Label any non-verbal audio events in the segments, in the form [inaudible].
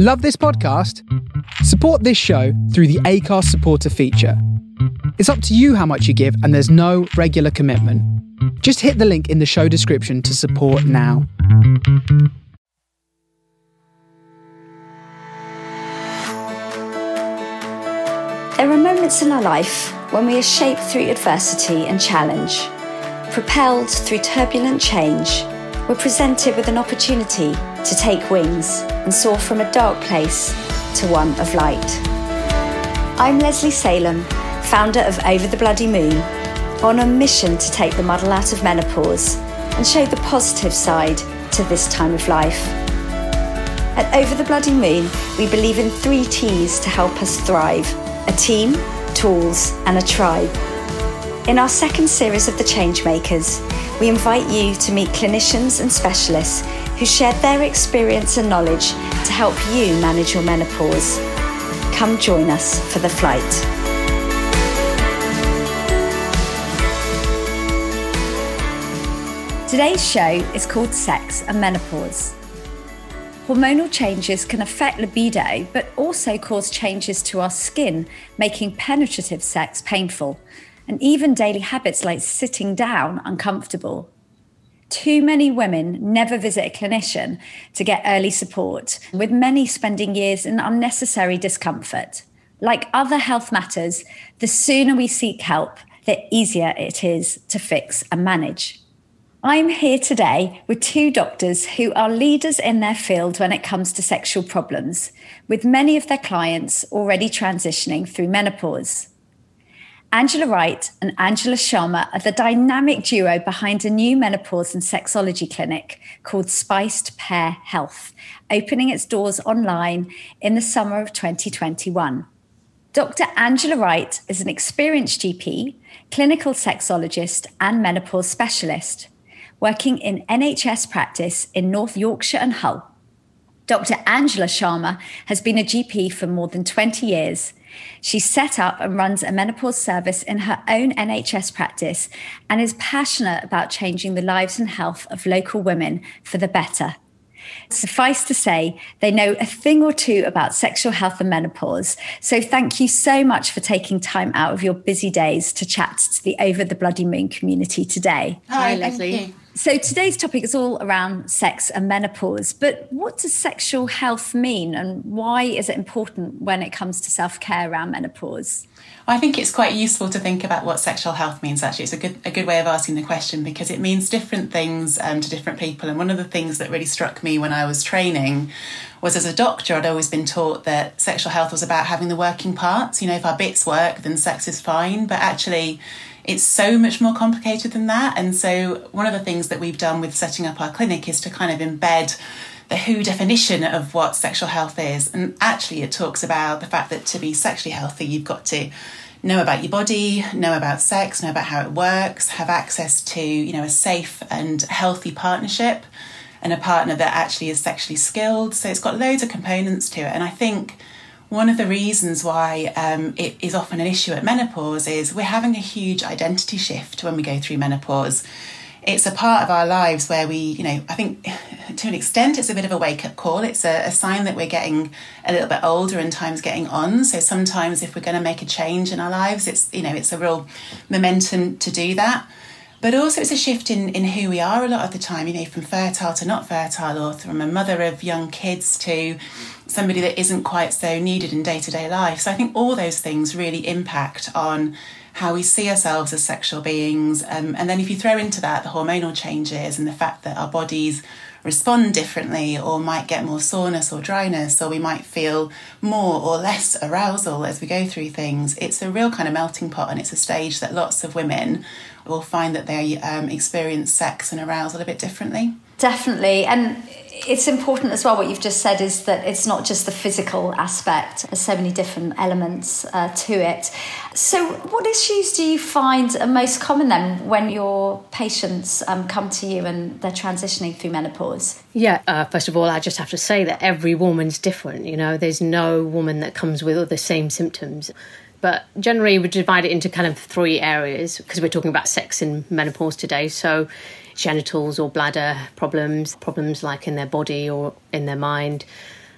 Love this podcast? Support this show through the Acast supporter feature. It's up to you how much you give, and there's no regular commitment. Just hit the link in the show description to support now. There are moments in our life when we are shaped through adversity and challenge, propelled through turbulent change. We're presented with an opportunity to take wings and soar from a dark place to one of light. I'm Lesley Salem, founder of Over the Bloody Moon, on a mission to take the muddle out of menopause and show the positive side to this time of life. At Over the Bloody Moon, we believe in three T's to help us thrive a team, tools, and a tribe. In our second series of The Changemakers, we invite you to meet clinicians and specialists who share their experience and knowledge to help you manage your menopause. Come join us for the flight. Today's show is called Sex and Menopause. Hormonal changes can affect libido, but also cause changes to our skin, making penetrative sex painful, and even daily habits like sitting down uncomfortable. Too many women never visit a clinician to get early support, with many spending years in unnecessary discomfort. Like other health matters, the sooner we seek help, the easier it is to fix and manage. I'm here today with two doctors who are leaders in their field when it comes to sexual problems, with many of their clients already transitioning through menopause. Angela Wright and Angela Sharma are the dynamic duo behind a new menopause and sexology clinic called Spiced Pear Health, opening its doors online in the summer of 2021. Dr. Angela Wright is an experienced GP, clinical sexologist, and menopause specialist working in NHS practice in North Yorkshire and Hull. Dr. Angela Sharma has been a GP for more than 20 years. She set up and runs a menopause service in her own NHS practice and is passionate about changing the lives and health of local women for the better. Suffice to say, they know a thing or two about sexual health and menopause. So thank you so much for taking time out of your busy days to chat to the Over the Bloody Moon community today. Hi, Hi Lesley. So today's topic is all around sex and menopause. But what does sexual health mean and why is it important when it comes to self care around menopause? I think it's quite useful to think about what sexual health means. Actually, it's a good a good way of asking the question because it means different things um, to different people. And one of the things that really struck me when I was training was as a doctor, I'd always been taught that sexual health was about having the working parts. You know, if our bits work, then sex is fine. But actually, it's so much more complicated than that. And so, one of the things that we've done with setting up our clinic is to kind of embed the WHO definition of what sexual health is. And actually, it talks about the fact that to be sexually healthy, you've got to know about your body, know about sex, know about how it works, have access to, you know, a safe and healthy partnership and a partner that actually is sexually skilled. So it's got loads of components to it. And I think one of the reasons why um, it is often an issue at menopause is we're having a huge identity shift when we go through menopause. It's a part of our lives where we, you know, I think to an extent it's a bit of a wake up call. It's a, a sign that we're getting a little bit older and time's getting on. So sometimes if we're going to make a change in our lives, it's, you know, it's a real momentum to do that but also it's a shift in, in who we are a lot of the time, you know, from fertile to not fertile, or from a mother of young kids to somebody that isn't quite so needed in day to day life. So I think all those things really impact on how we see ourselves as sexual beings. Um, and then if you throw into that the hormonal changes and the fact that our bodies respond differently or might get more soreness or dryness or we might feel more or less arousal as we go through things it's a real kind of melting pot and it's a stage that lots of women will find that they um, experience sex and arousal a bit differently. Definitely. And it's important as well what you've just said is that it's not just the physical aspect. There's so many different elements uh, to it. So what issues do you find are most common then when your patients um, come to you and they're transitioning through menopause? Yeah uh, first of all i just have to say that every woman's different you know? There's no woman that comes with all the same symptoms but generally, we divide it into kind of three areas because we're talking about sex in menopause today. So, genitals or bladder problems, problems like in their body or in their mind,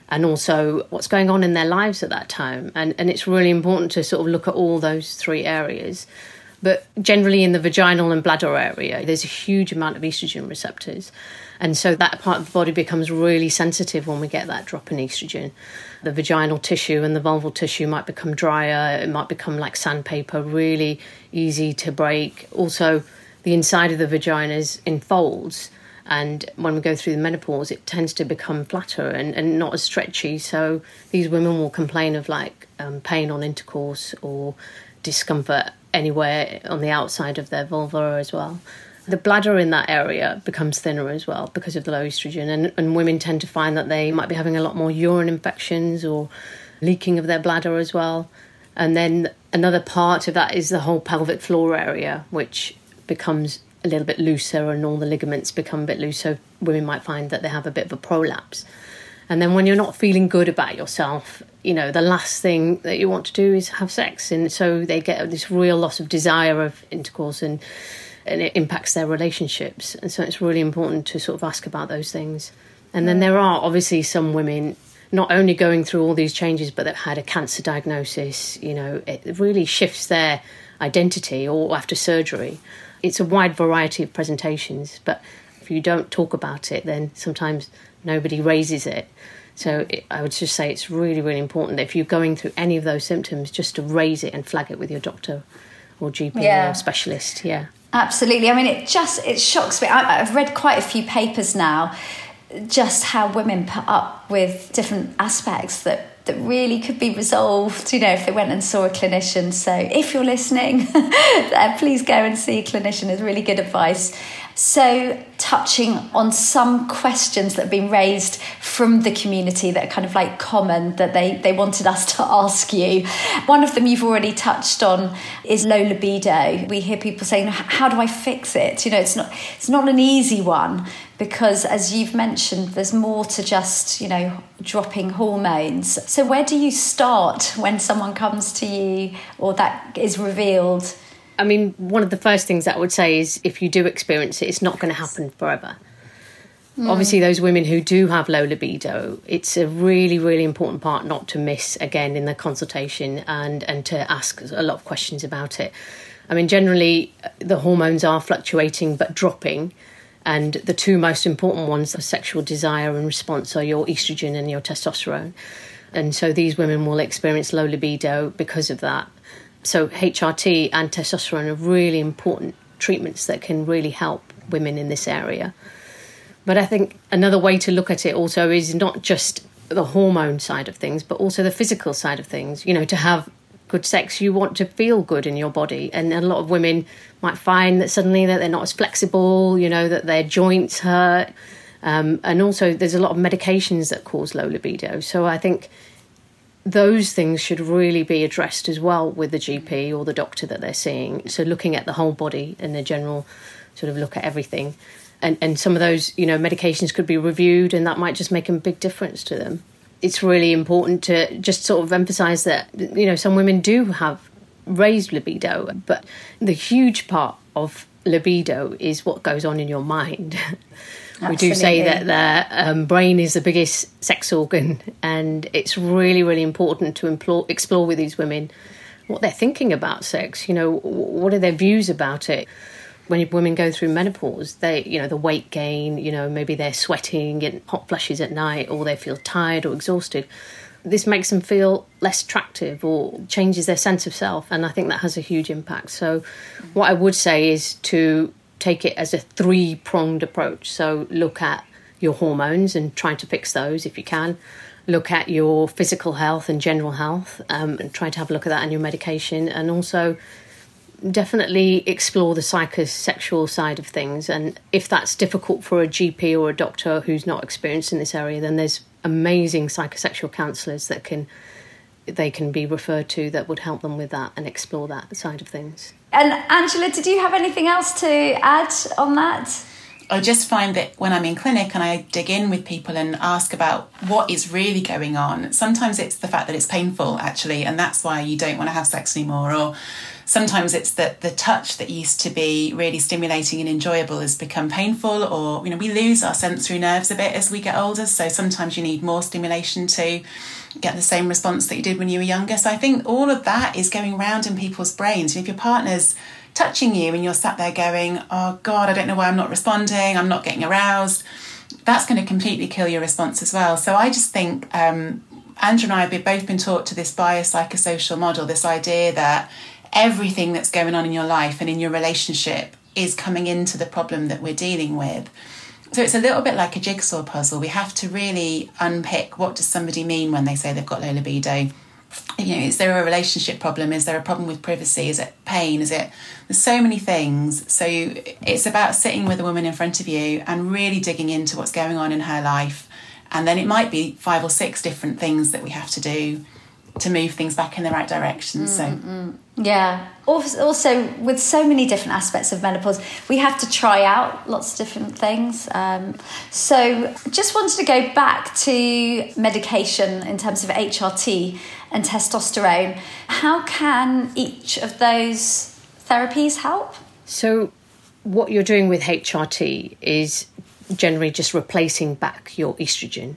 and also what's going on in their lives at that time. And, and it's really important to sort of look at all those three areas. But generally, in the vaginal and bladder area, there's a huge amount of estrogen receptors. And so that part of the body becomes really sensitive when we get that drop in estrogen. The vaginal tissue and the vulval tissue might become drier, it might become like sandpaper, really easy to break. Also, the inside of the vagina is in folds. And when we go through the menopause, it tends to become flatter and, and not as stretchy. So these women will complain of like um, pain on intercourse or discomfort anywhere on the outside of their vulva as well. The bladder in that area becomes thinner as well because of the low estrogen, and, and women tend to find that they might be having a lot more urine infections or leaking of their bladder as well. And then another part of that is the whole pelvic floor area, which becomes a little bit looser and all the ligaments become a bit looser. Women might find that they have a bit of a prolapse. And then when you're not feeling good about yourself, you know, the last thing that you want to do is have sex. And so they get this real loss of desire of intercourse and, and it impacts their relationships. And so it's really important to sort of ask about those things. And then there are obviously some women not only going through all these changes, but they've had a cancer diagnosis. You know, it really shifts their identity or after surgery. It's a wide variety of presentations, but if you don't talk about it, then sometimes nobody raises it. So it, I would just say it's really, really important that if you're going through any of those symptoms, just to raise it and flag it with your doctor or GP yeah. or specialist. Yeah, absolutely. I mean, it just it shocks me. I, I've read quite a few papers now, just how women put up with different aspects that that really could be resolved, you know, if they went and saw a clinician. So if you're listening, [laughs] please go and see a clinician is really good advice. So, touching on some questions that have been raised from the community that are kind of like common that they, they wanted us to [laughs] ask you. One of them you've already touched on is low libido. We hear people saying, How do I fix it? You know, it's not it's not an easy one because as you've mentioned, there's more to just, you know, dropping hormones. So where do you start when someone comes to you or that is revealed? I mean, one of the first things that I would say is if you do experience it, it's not going to happen forever. Mm. Obviously, those women who do have low libido, it's a really, really important part not to miss again in the consultation and, and to ask a lot of questions about it. I mean, generally, the hormones are fluctuating but dropping. And the two most important ones for sexual desire and response are your estrogen and your testosterone. And so these women will experience low libido because of that. So HRT and testosterone are really important treatments that can really help women in this area. But I think another way to look at it also is not just the hormone side of things, but also the physical side of things. You know, to have good sex, you want to feel good in your body. And a lot of women might find that suddenly that they're not as flexible, you know, that their joints hurt. Um, and also, there's a lot of medications that cause low libido. So I think those things should really be addressed as well with the GP or the doctor that they're seeing. So looking at the whole body and the general sort of look at everything. And, and some of those, you know, medications could be reviewed and that might just make a big difference to them. It's really important to just sort of emphasize that, you know, some women do have raised libido, but the huge part of libido is what goes on in your mind. [laughs] We do say that the um, brain is the biggest sex organ, and it's really, really important to implore, explore with these women what they're thinking about sex. You know, what are their views about it? When women go through menopause, they, you know, the weight gain, you know, maybe they're sweating and hot flushes at night, or they feel tired or exhausted. This makes them feel less attractive or changes their sense of self, and I think that has a huge impact. So, what I would say is to take it as a three pronged approach. So look at your hormones and try to fix those if you can. Look at your physical health and general health um, and try to have a look at that and your medication. And also definitely explore the psychosexual side of things. And if that's difficult for a GP or a doctor who's not experienced in this area, then there's amazing psychosexual counsellors that can they can be referred to that would help them with that and explore that side of things. And Angela, did you have anything else to add on that? I just find that when I'm in clinic and I dig in with people and ask about what is really going on, sometimes it's the fact that it's painful actually, and that's why you don't want to have sex anymore, or sometimes it's that the touch that used to be really stimulating and enjoyable has become painful, or you know, we lose our sensory nerves a bit as we get older. So sometimes you need more stimulation to get the same response that you did when you were younger. So I think all of that is going around in people's brains. And if your partner's touching you and you're sat there going, Oh God, I don't know why I'm not responding, I'm not getting aroused, that's going to completely kill your response as well. So I just think um, Andrew and I have both been taught to this biopsychosocial model, this idea that everything that's going on in your life and in your relationship is coming into the problem that we're dealing with. So it's a little bit like a jigsaw puzzle. We have to really unpick what does somebody mean when they say they've got low libido. You know, is there a relationship problem? Is there a problem with privacy? Is it pain? Is it there's so many things. So it's about sitting with a woman in front of you and really digging into what's going on in her life. And then it might be five or six different things that we have to do to move things back in the right direction. Mm-hmm. So yeah. Also, with so many different aspects of menopause, we have to try out lots of different things. Um, so, just wanted to go back to medication in terms of HRT and testosterone. How can each of those therapies help? So, what you're doing with HRT is generally just replacing back your estrogen.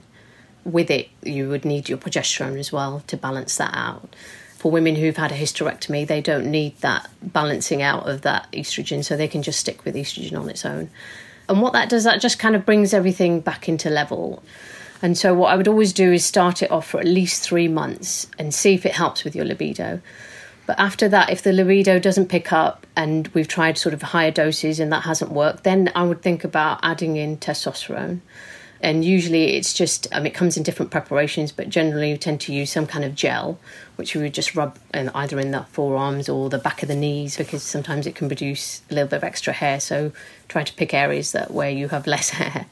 With it, you would need your progesterone as well to balance that out for women who've had a hysterectomy, they don't need that balancing out of that estrogen, so they can just stick with estrogen on its own. And what that does, that just kind of brings everything back into level. And so, what I would always do is start it off for at least three months and see if it helps with your libido. But after that, if the libido doesn't pick up and we've tried sort of higher doses and that hasn't worked, then I would think about adding in testosterone and usually it's just um, it comes in different preparations but generally we tend to use some kind of gel which we would just rub in, either in the forearms or the back of the knees because sometimes it can produce a little bit of extra hair. So try to pick areas that where you have less [laughs] hair.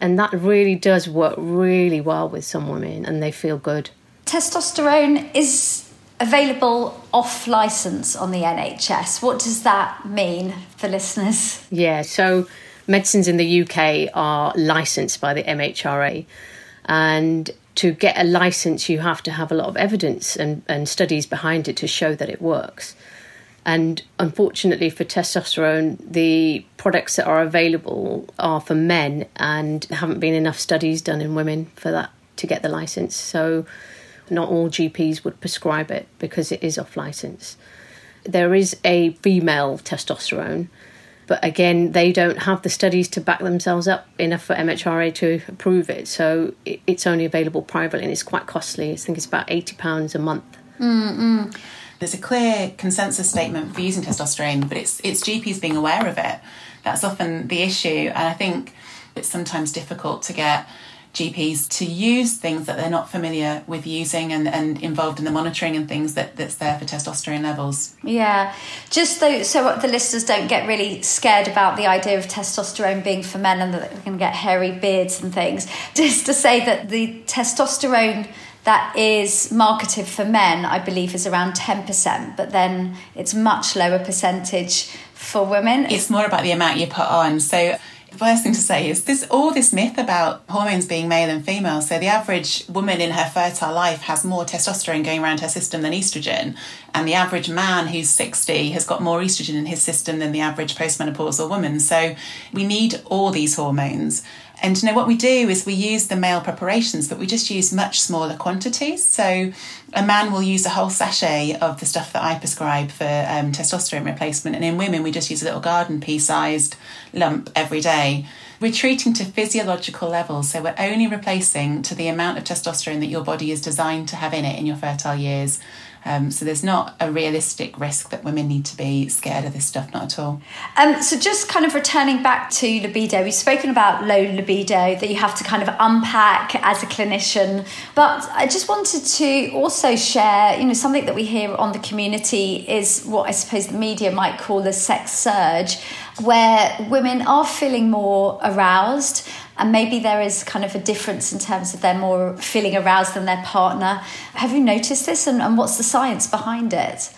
And that really does work really well with some women and they feel good. Testosterone is available off license on the NHS what does that mean for listeners? Yeah so medicines in the UK are licensed by the MHRA. And to get a license, you have to have a lot of evidence and, and studies behind it to show that it works. And unfortunately for testosterone, the products that are available are for men, and haven't been enough studies done in women for that to get the license. So, not all GPs would prescribe it because it is off license. There is a female testosterone, but again, they don't have the studies to back themselves up enough for MHRA to approve it. So it's only available privately and it's quite costly. I think it's about £80 a month. Mm-mm. There's a clear consensus statement for using testosterone, but it's, it's GPs being aware of it. That's often the issue. And I think it's sometimes difficult to get GPs to use things that they're not familiar with using and, and involved in the monitoring and things that, that's there for testosterone levels. Yeah, just so, so the listeners don't get really scared about the idea of testosterone being for men and that they're going to get hairy beards and things. [laughs] Just to say that the testosterone that is marketed for men, I believe, is around 10%, but then it's much lower percentage for women. It's more about the amount you put on. So first thing to say is this all this myth about hormones being male and female. So the average woman in her fertile life has more testosterone going around her system than estrogen, and the average man who's 60 has got more estrogen in his system than the average postmenopausal woman. So we need all these hormones. And you know what we do is we use the male preparations, but we just use much smaller quantities. So a man will use a whole sachet of the stuff that I prescribe for um, testosterone replacement, and in women we just use a little garden pea sized lump every day. We're treating to physiological levels, so we're only replacing to the amount of testosterone that your body is designed to have in it in your fertile years. Um, so there's not a realistic risk that women need to be scared of this stuff, not at all. Um, so just kind of returning back to libido, we've spoken about low libido that you have to kind of unpack as a clinician, but I just wanted to also share, you know, something that we hear on the community is what I suppose the media might call a sex surge, where women are feeling more aroused and maybe there is kind of a difference in terms of they're more feeling aroused than their partner. Have you noticed this and, and what's the science behind it?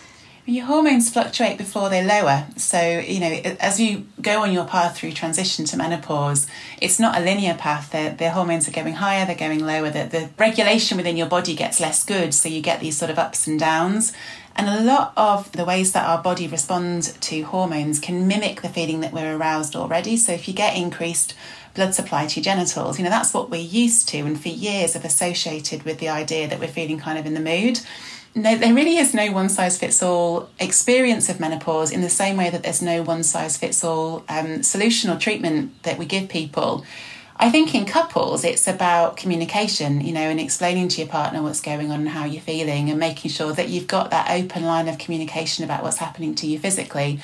Your hormones fluctuate before they lower. So, you know, as you go on your path through transition to menopause, it's not a linear path. The, the hormones are going higher, they're going lower. The, the regulation within your body gets less good. So you get these sort of ups and downs. And a lot of the ways that our body responds to hormones can mimic the feeling that we're aroused already. So if you get increased blood supply to your genitals, you know, that's what we're used to and for years have associated with the idea that we're feeling kind of in the mood. No, there really is no one size fits all experience of menopause in the same way that there's no one size fits all um, solution or treatment that we give people. I think in couples, it's about communication, you know, and explaining to your partner what's going on and how you're feeling, and making sure that you've got that open line of communication about what's happening to you physically.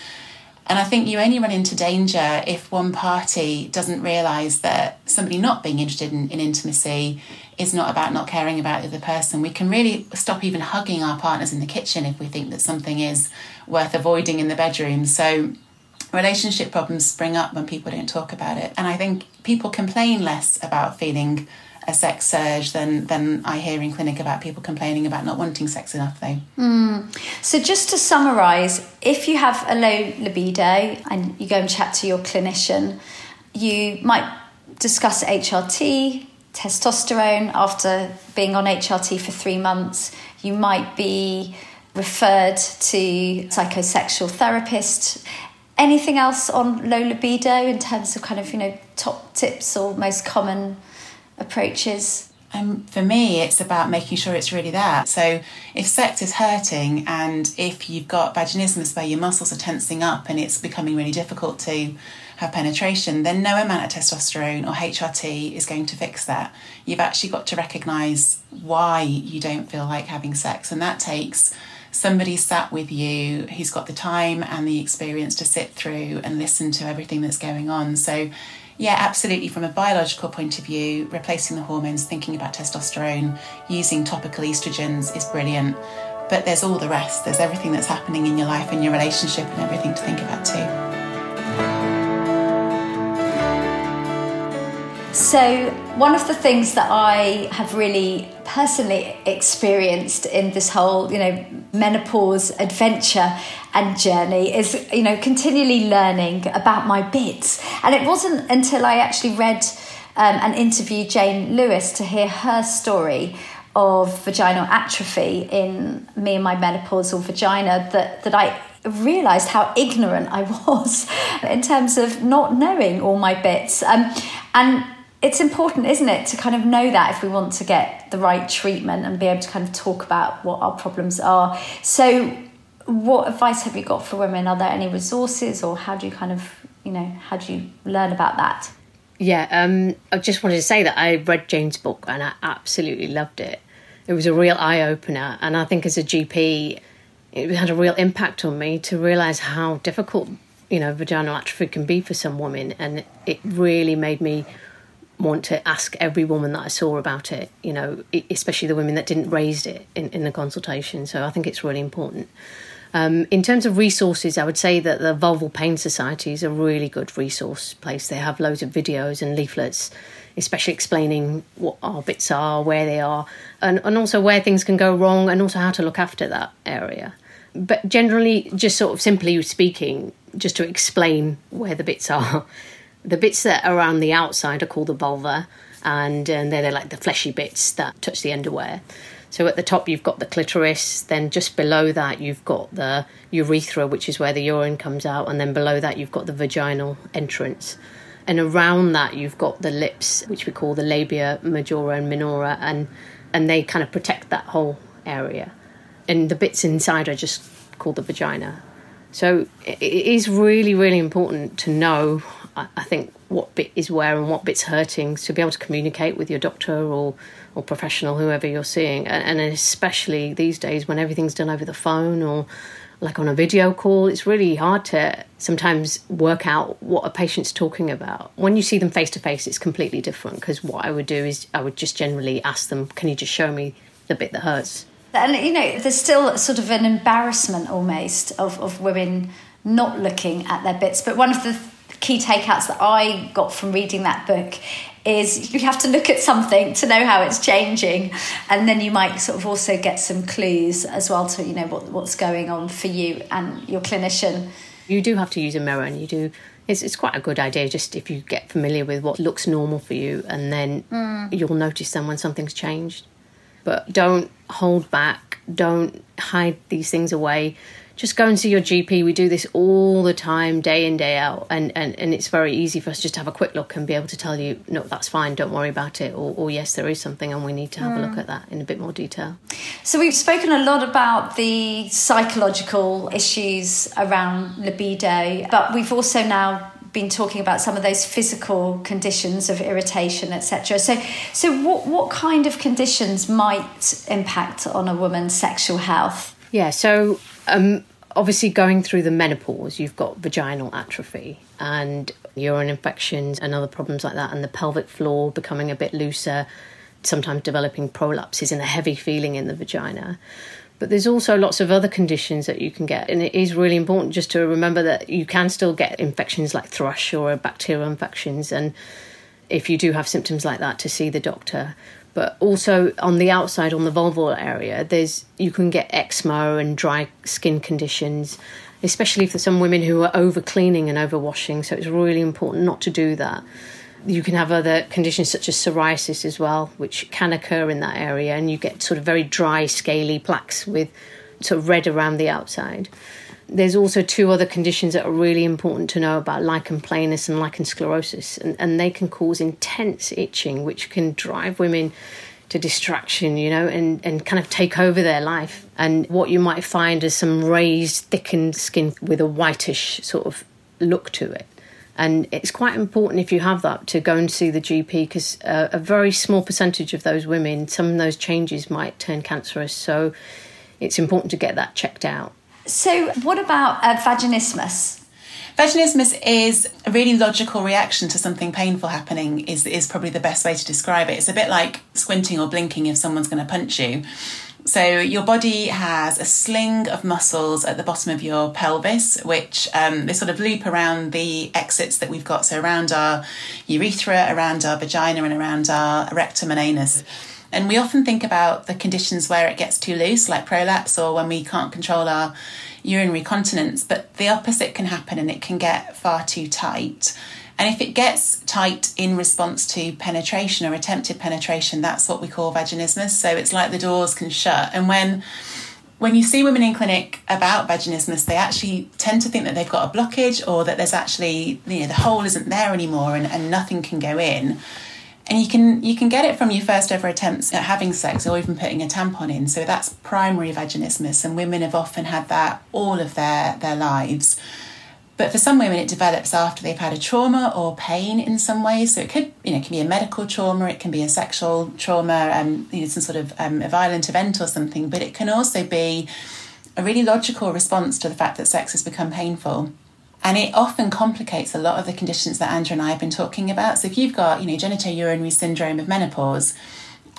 And I think you only run into danger if one party doesn't realise that somebody not being interested in, in, intimacy is not about not caring about the other person. We can really stop even hugging our partners in the kitchen if we think that something is worth avoiding in the bedroom. So relationship problems spring up when people don't talk about it. And I think people complain less about feeling a sex surge than than I hear in clinic about people complaining about not wanting sex enough though. Mm. So just to summarize, if you have a low libido and you go and chat to your clinician, you might discuss HRT, testosterone after being on HRT for 3 months, you might be referred to psychosexual therapist anything else on low libido in terms of kind of you know top tips or most common approaches? Um, for me, it's about making sure it's really there. So, if sex is hurting and if you've got vaginismus where your muscles are tensing up and it's becoming really difficult to have penetration, then no amount of testosterone or HRT is going to fix that. You've actually got to recognize why you don't feel like having sex, and that takes somebody sat with you who's got the time and the experience to sit through and listen to everything that's going on. So, yeah, absolutely. From a biological point of view, replacing the hormones, thinking about testosterone, using topical estrogens is brilliant. But there's all the rest. There's everything that's happening in your life and your relationship and everything to think about too. So, one of the things that I have really personally experienced in this whole, you know, menopause adventure and journey is, you know, continually learning about my bits. And it wasn't until I actually read um, and interviewed Jane Lewis to hear her story of vaginal atrophy in me and my menopausal vagina that, that I realized how ignorant I [laughs] was in terms of not knowing all my bits. Um, and it's important, isn't it, to kind of know that if we want to get the right treatment and be able to kind of talk about what our problems are. So, what advice have you got for women? Are there any resources, or how do you kind of, you know, how do you learn about that? Yeah, um, I just wanted to say that I read Jane's book and I absolutely loved it. It was a real eye opener, and I think as a GP, it had a real impact on me to realise how difficult you know vaginal atrophy can be for some women, and it really made me want to ask every woman that I saw about it, you know, especially the women that didn't raise it in, in the consultation. So I think it's really important. Um, in terms of resources, I would say that the Vulval Pain Society is a really good resource place. They have loads of videos and leaflets, especially explaining what our bits are, where they are, and, and also where things can go wrong, and also how to look after that area. But generally, just sort of simply speaking, just to explain where the bits are the bits that are around the outside are called the vulva, and, and they're, they're like the fleshy bits that touch the underwear. So at the top you've got the clitoris, then just below that you've got the urethra, which is where the urine comes out, and then below that you've got the vaginal entrance. And around that you've got the lips, which we call the labia majora and minora, and and they kind of protect that whole area. And the bits inside are just called the vagina. So it is really, really important to know I, think what bit is where and what bit's hurting to be able to communicate with your doctor or or professional whoever you're seeing. And, and especially these days when everything's done over the phone or like on a video call it's really hard to sometimes work out what a patient's talking about. When you see them face to face it's completely different because what i would do is i would just generally ask them can you just show me the bit that hurts? And you know there's still sort of an embarrassment almost of, of women not looking at their bits. But one of the key takeouts that I got from reading that book is you have to look at something to know how it's changing. And then you might sort of also get some clues as well to you know what, what's going on for you and your clinician. You do have to use a mirror and you do it's, it's quite a good idea just if you get familiar with what looks normal for you and then mm. you'll notice then when something's changed. But don't hold back. Don't hide these things away just go and see your GP. We do this all the time, day in, day out. And, and, and it's very easy for us just to have a quick look and be able to tell you, no, that's fine, don't worry about it. Or, or yes, there is something and we need to have mm. a look hmm. at that in a bit more detail. So we've spoken a lot about the psychological issues around libido, but we've also now been talking about some of those physical conditions of irritation, etc. So, so what what kind of conditions might impact on a woman's sexual health? Yeah, so um, obviously, going through the menopause, you've got vaginal atrophy and urine infections and other problems like that, and the pelvic floor becoming a bit looser, sometimes developing prolapses and a heavy feeling in the vagina. But there's also lots of other conditions that you can get, and it is really important just to remember that you can still get infections like thrush or bacterial infections, and if you do have symptoms like that, to see the doctor but also on the outside on the vulval area there's you can get eczema and dry skin conditions especially for some women who are over cleaning and over washing so it's really important not to do that. You can have other conditions such as psoriasis as well which can occur in that area and you get sort of very dry scaly plaques with sort of red around the outside there's also two other conditions that are really important to know about lichen planus and lichen sclerosis, and, and they can cause intense itching, which can drive women to distraction, you know, and, and kind of take over their life. And what you might find is some raised, thickened skin with a whitish sort of look to it. And it's quite important if you have that to go and see the GP because uh, a very small percentage of those women, some of those changes might turn cancerous. So it's important to get that checked out. So, what about uh, vaginismus? Vaginismus is a really logical reaction to something painful happening, is, is probably the best way to describe it. It's a bit like squinting or blinking if someone's going to punch you. So, your body has a sling of muscles at the bottom of your pelvis, which um, they sort of loop around the exits that we've got. So, around our urethra, around our vagina, and around our rectum and anus. And we often think about the conditions where it gets too loose, like prolapse, or when we can't control our urinary continence, but the opposite can happen and it can get far too tight. And if it gets tight in response to penetration or attempted penetration, that's what we call vaginismus. So it's like the doors can shut. And when when you see women in clinic about vaginismus, they actually tend to think that they've got a blockage or that there's actually, you know, the hole isn't there anymore and, and nothing can go in and you can you can get it from your first ever attempts at having sex or even putting a tampon in. So that's primary vaginismus and women have often had that all of their their lives. But for some women it develops after they've had a trauma or pain in some way. So it could you know it can be a medical trauma it can be a sexual trauma um, you know some sort of um, a violent event or something. But it can also be a really logical response to the fact that sex has become painful and it often complicates a lot of the conditions that Andrew and I have been talking about. So if you've got, you know, genitourinary syndrome of menopause,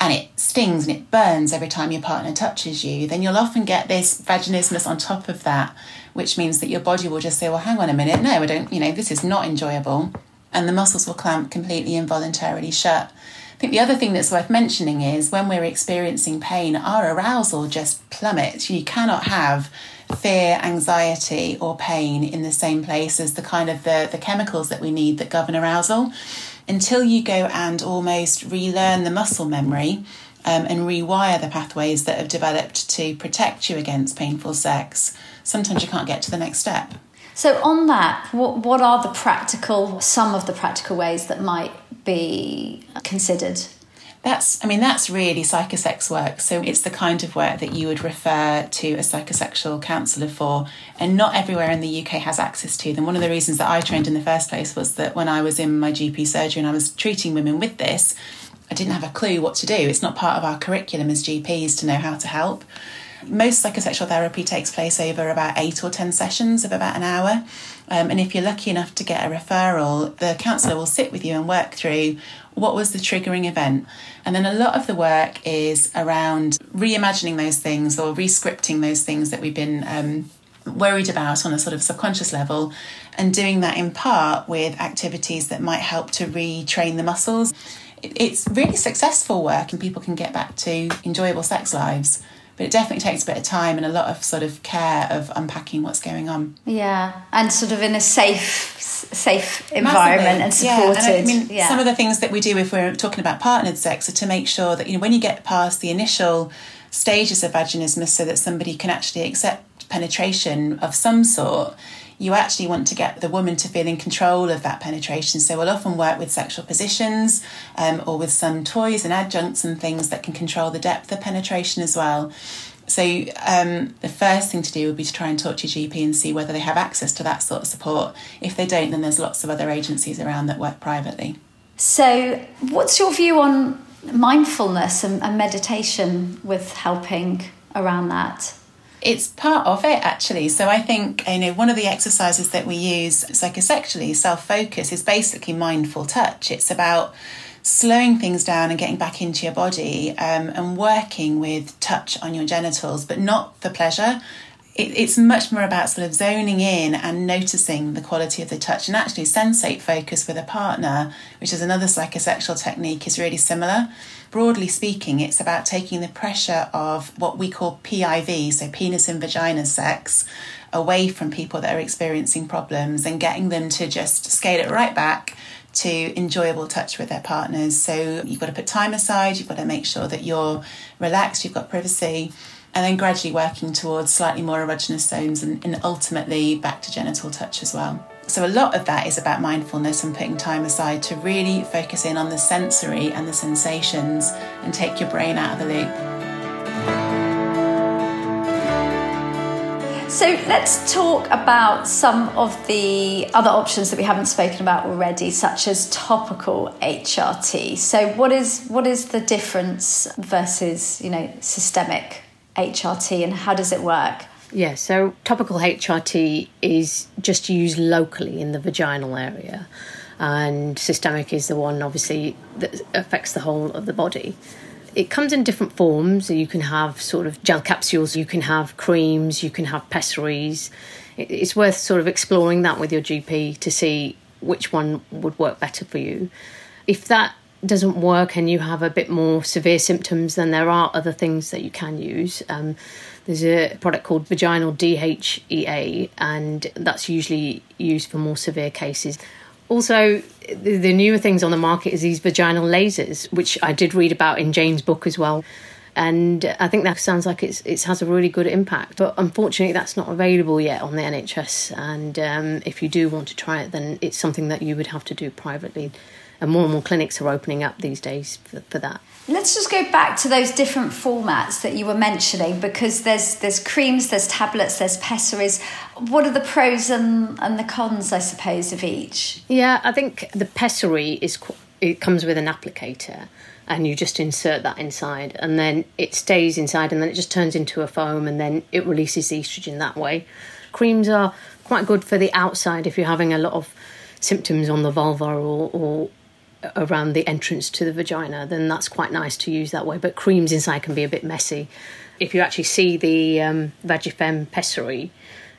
and it stings and it burns every time your partner touches you, then you'll often get this vaginismus on top of that, which means that your body will just say, well, hang on a minute, no, I don't, you know, this is not enjoyable. And the muscles will clamp completely involuntarily shut. I think the other thing that's worth mentioning is when we're experiencing pain, our arousal just plummets. You cannot have fear, anxiety, or pain in the same place as the kind of the, the chemicals that we need that govern arousal until you go and almost relearn the muscle memory um, and rewire the pathways that have developed to protect you against painful sex, sometimes you can't get to the next step. So, on that, what, what are the practical, some of the practical ways that might be considered that's, I mean, that's really psychosex work. So it's the kind of work that you would refer to a psychosexual counsellor for, and not everywhere in the UK has access to them. One of the reasons that I trained in the first place was that when I was in my GP surgery and I was treating women with this, I didn't have a clue what to do. It's not part of our curriculum as GPs to know how to help. Most psychosexual therapy takes place over about eight or 10 sessions of about an hour. Um, and if you're lucky enough to get a referral, the counsellor will sit with you and work through what was the triggering event. And then a lot of the work is around reimagining those things or rescripting those things that we've been um, worried about on a sort of subconscious level, and doing that in part with activities that might help to retrain the muscles. It's really successful work, and people can get back to enjoyable sex lives but it definitely takes a bit of time and a lot of sort of care of unpacking what's going on. Yeah, and sort of in a safe, safe environment Massively. and supported. Yeah, and I mean, yeah. some of the things that we do if we're talking about partnered sex are to make sure that you know when you get past the initial stages of vaginismus so that somebody can actually accept penetration of some sort, you actually want to get the woman to feel in control of that penetration. So we'll often work with sexual positions um, or with some toys and adjuncts and things that can control the depth of penetration as well. So um, the first thing to do would be to try and talk to your GP and see whether they have access to that sort of support. If they don't, then there's lots of other agencies around that work privately. So, what's your view on mindfulness and, and meditation with helping around that? It's part of it actually. So I think you know one of the exercises that we use psychosexually, self focus, is basically mindful touch. It's about slowing things down and getting back into your body um, and working with touch on your genitals, but not for pleasure. It, it's much more about sort of zoning in and noticing the quality of the touch and actually sensate focus with a partner, which is another psychosexual technique, is really similar. Broadly speaking, it's about taking the pressure of what we call PIV, so penis and vagina sex, away from people that are experiencing problems and getting them to just scale it right back to enjoyable touch with their partners. So you've got to put time aside, you've got to make sure that you're relaxed, you've got privacy, and then gradually working towards slightly more erogenous zones and, and ultimately back to genital touch as well. So, a lot of that is about mindfulness and putting time aside to really focus in on the sensory and the sensations and take your brain out of the loop. So let's talk about some of the other options that we haven't spoken about already, such as topical HRT. So what is what is the difference versus you know systemic HRT, and how does it work? Yeah, so topical HRT is just used locally in the vaginal area, and systemic is the one obviously that affects the whole of the body. It comes in different forms. You can have sort of gel capsules, you can have creams, you can have pessaries. It's worth sort of exploring that with your GP to see which one would work better for you. If that doesn't work and you have a bit more severe symptoms, then there are other things that you can use. Um, there's a product called vaginal DHEA, and that's usually used for more severe cases. Also, the, newer things on the market is these vaginal lasers, which I did read about in Jane's book as well. And I think that sounds like it's it has a really good impact, but unfortunately that's not available yet on the NHS. And um, if you do want to try it, then it's something that you would have to do privately. And more and more clinics are opening up these days for, for that. Let's just go back to those different formats that you were mentioning because there's there's creams, there's tablets, there's pessaries. What are the pros and, and the cons, I suppose, of each? Yeah, I think the pessary is it comes with an applicator and you just insert that inside and then it stays inside and then it just turns into a foam and then it releases the estrogen that way. Creams are quite good for the outside if you're having a lot of symptoms on the vulva or, or around the entrance to the vagina, then that's quite nice to use that way. But creams inside can be a bit messy. If you actually see the um, Vagifem pessary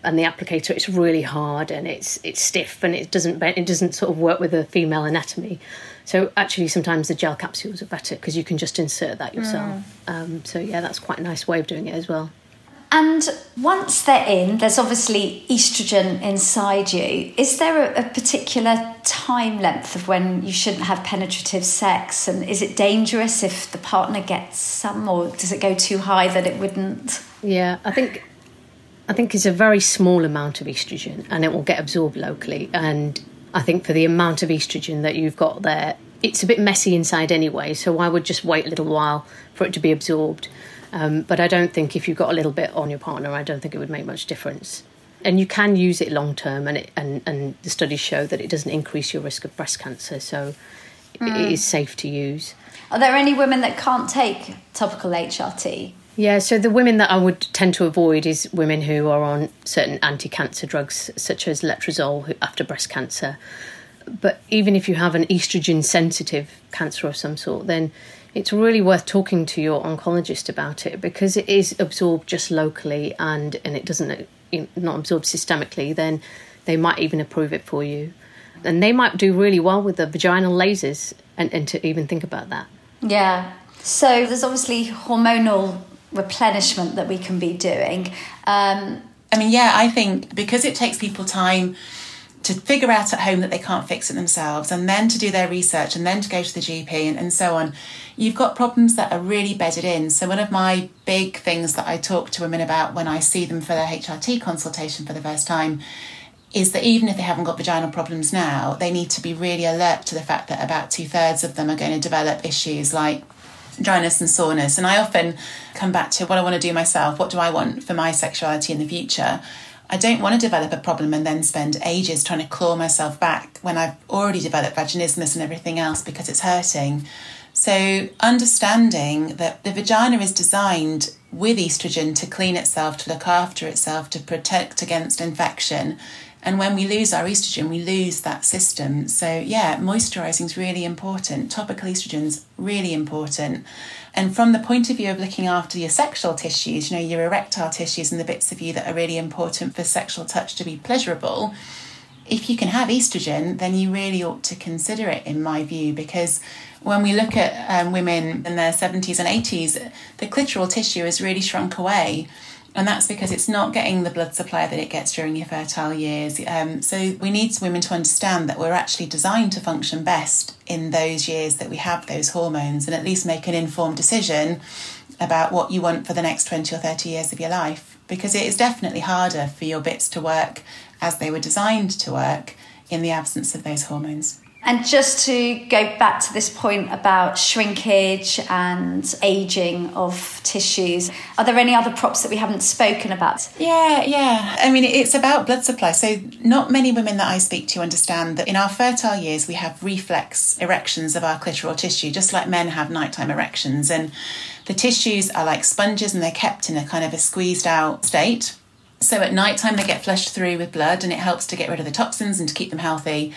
and the applicator, it's really hard and it's it's stiff and it doesn't it doesn't sort of work with the female anatomy. So actually, sometimes the gel capsules are better because you can just insert that yourself. Mm. Um, so yeah, that's quite a nice way of doing it as well. And once they're in, there's obviously estrogen inside you. Is there a, a, particular time length of when you shouldn't have penetrative sex? And is it dangerous if the partner gets some, or does it go too high that it wouldn't? Yeah, I think I think it's a very small amount of estrogen, and it will get absorbed locally. And I think for the amount of estrogen that you've got there, it's a bit messy inside anyway. So I would just wait a little while for it to be absorbed. Um, but I don't think if you've got a little bit on your partner, I don't think it would make much difference. And you can use it long term, and, and and the studies show that it doesn't increase your risk of breast cancer, so mm. it is safe to use. Are there any women that can't take topical HRT? Yeah, so the women that I would tend to avoid is women who are on certain anti-cancer drugs, such as letrozole after breast cancer. But even if you have an estrogen sensitive cancer of some sort, then it's really worth talking to your oncologist about it because it is absorbed just locally and and it doesn't not absorb systemically then they might even approve it for you. And they might do really well with the vaginal lasers and, and to even think about that. Yeah. So there's obviously hormonal replenishment that we can be doing. Um, i mean yeah i think because it takes people time to figure out at home that they can't fix it themselves and then to do their research and then to go to the GP and, and so on, you've got problems that are really bedded in. So, one of my big things that I talk to women about when I see them for their HRT consultation for the first time is that even if they haven't got vaginal problems now, they need to be really alert to the fact that about two thirds of them are going to develop issues like dryness and soreness. And I often come back to what I want to do myself. What do I want for my sexuality in the future? I don't want to develop a problem and then spend ages trying to claw myself back when I've already developed vaginismus and everything else because it's hurting. So, understanding that the vagina is designed with estrogen to clean itself, to look after itself, to protect against infection. And when we lose our estrogen, we lose that system. So, yeah, moisturizing is really important. Topical estrogen's really important. And from the point of view of looking after your sexual tissues, you know, your erectile tissues and the bits of you that are really important for sexual touch to be pleasurable, if you can have estrogen, then you really ought to consider it, in my view, because when we look at um, women in their 70s and 80s, the clitoral tissue has really shrunk away. And that's because it's not getting the blood supply that it gets during your fertile years. Um, so we need women to understand that we're actually designed to function best in those years that we have those hormones and at least make an informed decision about what you want for the next 20 or 30 years of your life. Because it is definitely harder for your bits to work as they were designed to work in the absence of those hormones. And just to go back to this point about shrinkage and aging of tissues, are there any other props that we haven't spoken about? Yeah, yeah. I mean, it's about blood supply. So, not many women that I speak to understand that in our fertile years, we have reflex erections of our clitoral tissue, just like men have nighttime erections. And the tissues are like sponges and they're kept in a kind of a squeezed out state. So at night time, they get flushed through with blood and it helps to get rid of the toxins and to keep them healthy.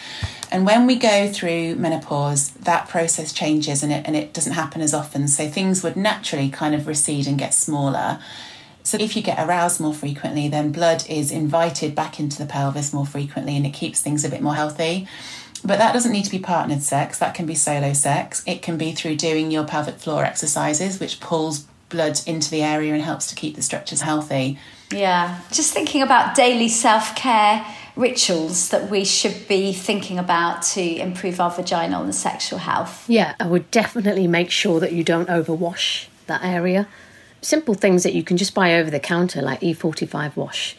And when we go through menopause, that process changes and it, and it doesn't happen as often. So things would naturally kind of recede and get smaller. So if you get aroused more frequently, then blood is invited back into the pelvis more frequently and it keeps things a bit more healthy. But that doesn't need to be partnered sex, that can be solo sex. It can be through doing your pelvic floor exercises, which pulls blood into the area and helps to keep the structures healthy. Yeah, just thinking about daily self care rituals that we should be thinking about to improve our vaginal and sexual health. Yeah, I would definitely make sure that you don't overwash that area. Simple things that you can just buy over the counter, like E45 wash.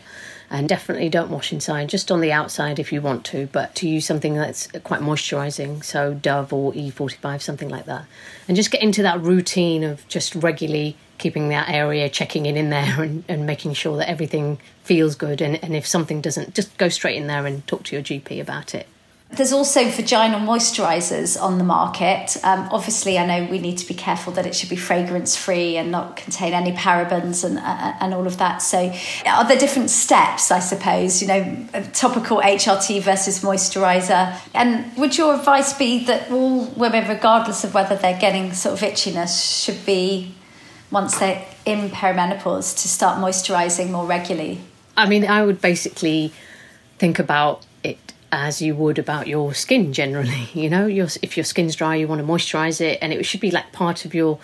And definitely don't wash inside, just on the outside if you want to, but to use something that's quite moisturising, so Dove or E45, something like that. And just get into that routine of just regularly keeping that area, checking in in there, and, and making sure that everything feels good. And, and if something doesn't, just go straight in there and talk to your GP about it. There's also vaginal moisturisers on the market. Um, obviously, I know we need to be careful that it should be fragrance free and not contain any parabens and uh, and all of that. So, are there different steps? I suppose you know, topical HRT versus moisturiser. And would your advice be that all women, regardless of whether they're getting sort of itchiness, should be once they're in perimenopause to start moisturising more regularly? I mean, I would basically think about it as you would about your skin generally. [laughs] You know, your, if your skin's dry, you want to moisturize it, and it should be like part of your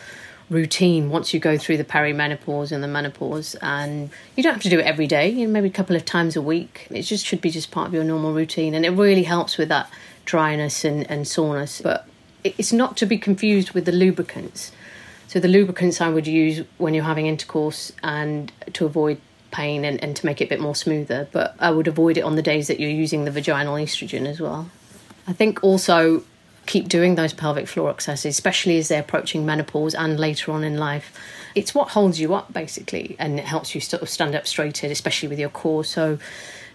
routine once you go through the perimenopause and the menopause. And you don't have to do it every day, you know, maybe a couple of times a week. It just should be just part of your normal routine, and it really helps with that dryness and, and soreness. But it's not to be confused with the lubricants. So the lubricants I would use when you're having intercourse and to avoid pain and, and to make it a bit more smoother, but I would avoid it on the days that you're using the vaginal estrogen as well. I think also keep doing those pelvic floor exercises, especially as they're approaching menopause and later on in life. It's what holds you up basically, and it helps you sort of stand up straighter, especially with your core. So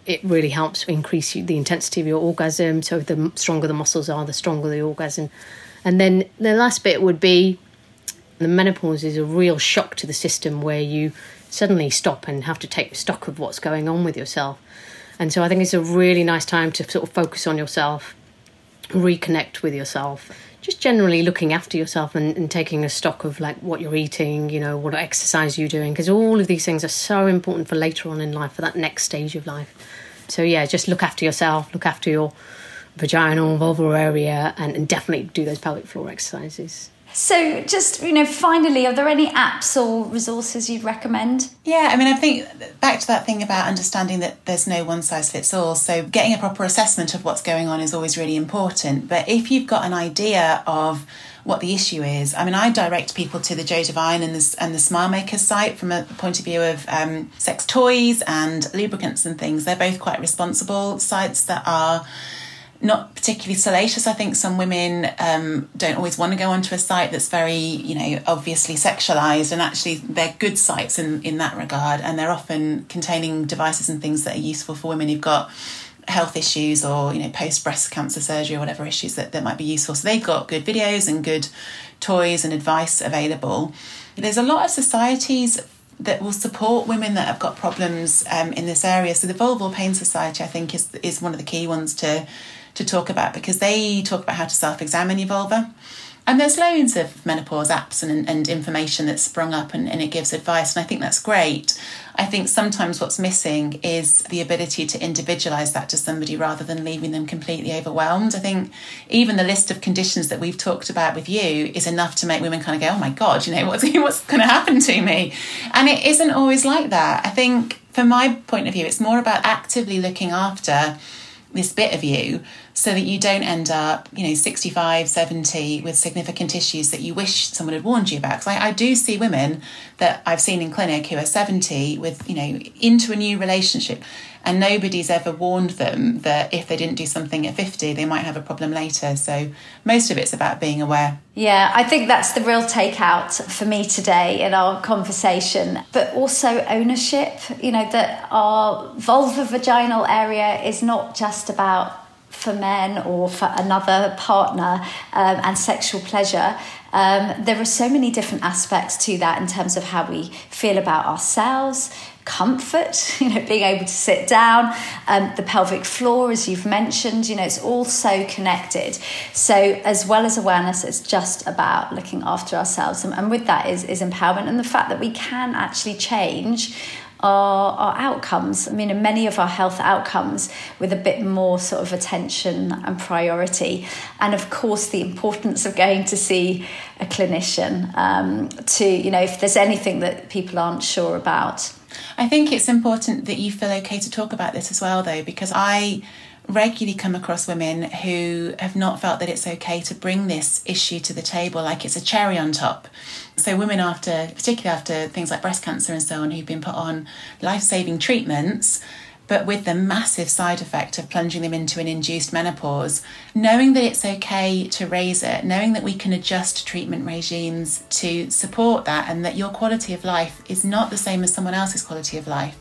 it really helps increase the intensity of your orgasm. So the stronger the muscles are, the stronger the orgasm. And then the last bit would be the menopause is a real shock to the system where you suddenly stop and have to take stock of what's going on with yourself. And so I think it's a really nice time to sort of focus on yourself, reconnect with yourself, just generally looking after yourself and, and taking a stock of like what you're eating, you know, what exercise you're doing, because all of these things are so important for later on in life, for that next stage of life. So yeah, just look after yourself, look after your vaginal, vulvar area, and, and definitely do those pelvic floor exercises. So, just you know, finally, are there any apps or resources you'd recommend? Yeah, I mean, I think back to that thing about understanding that there's no one size fits all. So, getting a proper assessment of what's going on is always really important. But if you've got an idea of what the issue is. I mean, I direct people to the Jo Divine and the, and the Smile Makers site from a point of view of um, sex toys and lubricants and things. They're both quite responsible sites that are not particularly salacious. I think some women um, don't always want to go onto a site that's very, you know, obviously sexualized, and actually they're good sites in, in that regard, and they're often containing devices and things that are useful for women who've got health issues or you know post breast cancer surgery or whatever issues that, that might be useful so they've got good videos and good toys and advice available there's a lot of societies that will support women that have got problems um, in this area so the vulval pain society i think is is one of the key ones to to talk about because they talk about how to self-examine your vulva and there's loads of menopause apps and, and information that's sprung up and, and it gives advice, and I think that's great. I think sometimes what's missing is the ability to individualize that to somebody rather than leaving them completely overwhelmed. I think even the list of conditions that we've talked about with you is enough to make women kind of go, oh my God, you know, what's, [laughs] what's going to happen to me? And it isn't always like that. I think, from my point of view, it's more about actively looking after this bit of you so that you don't end up, you know, 65, 70 with significant issues that you wish someone had warned you about. Because I, I, do see women that I've seen in clinic who are 70 with, you know, into a new relationship and nobody's ever warned them that if they didn't do something at 50, they might have a problem later. So most of it's about being aware. Yeah, I think that's the real takeout for me today in our conversation, but also ownership, you know, that our vulva vaginal area is not just about for men or for another partner um, and sexual pleasure. Um, there are so many different aspects to that in terms of how we feel about ourselves, comfort, [laughs] you know, being able to sit down, um, the pelvic floor, as you've mentioned, you know, it's all so connected. So, as well as awareness, it's just about looking after ourselves. And, and with that is, is empowerment and the fact that we can actually change our, our outcomes. I mean, many of our health outcomes with a bit more sort of attention and priority. And of course, the importance of going to see a clinician um, to, you know, if there's anything that people aren't sure about. I think it's important that you feel okay to talk about this as well, though, because I regularly come across women who have not felt that it's okay to bring this issue to the table like it's a cherry on top. So, women after, particularly after things like breast cancer and so on, who've been put on life saving treatments, but with the massive side effect of plunging them into an induced menopause, knowing that it's okay to raise it, knowing that we can adjust treatment regimes to support that, and that your quality of life is not the same as someone else's quality of life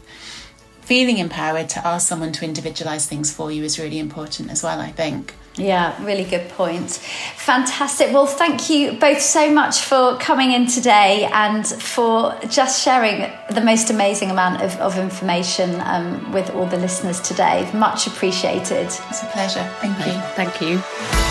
feeling empowered to ask someone to individualize things for you is really important as well, I think. Yeah, really good point. Fantastic. Well, thank you both so much for coming in today and for just sharing the most amazing amount of, of information um, with all the listeners today. Much appreciated. It's a pleasure. Thank you. Thank you.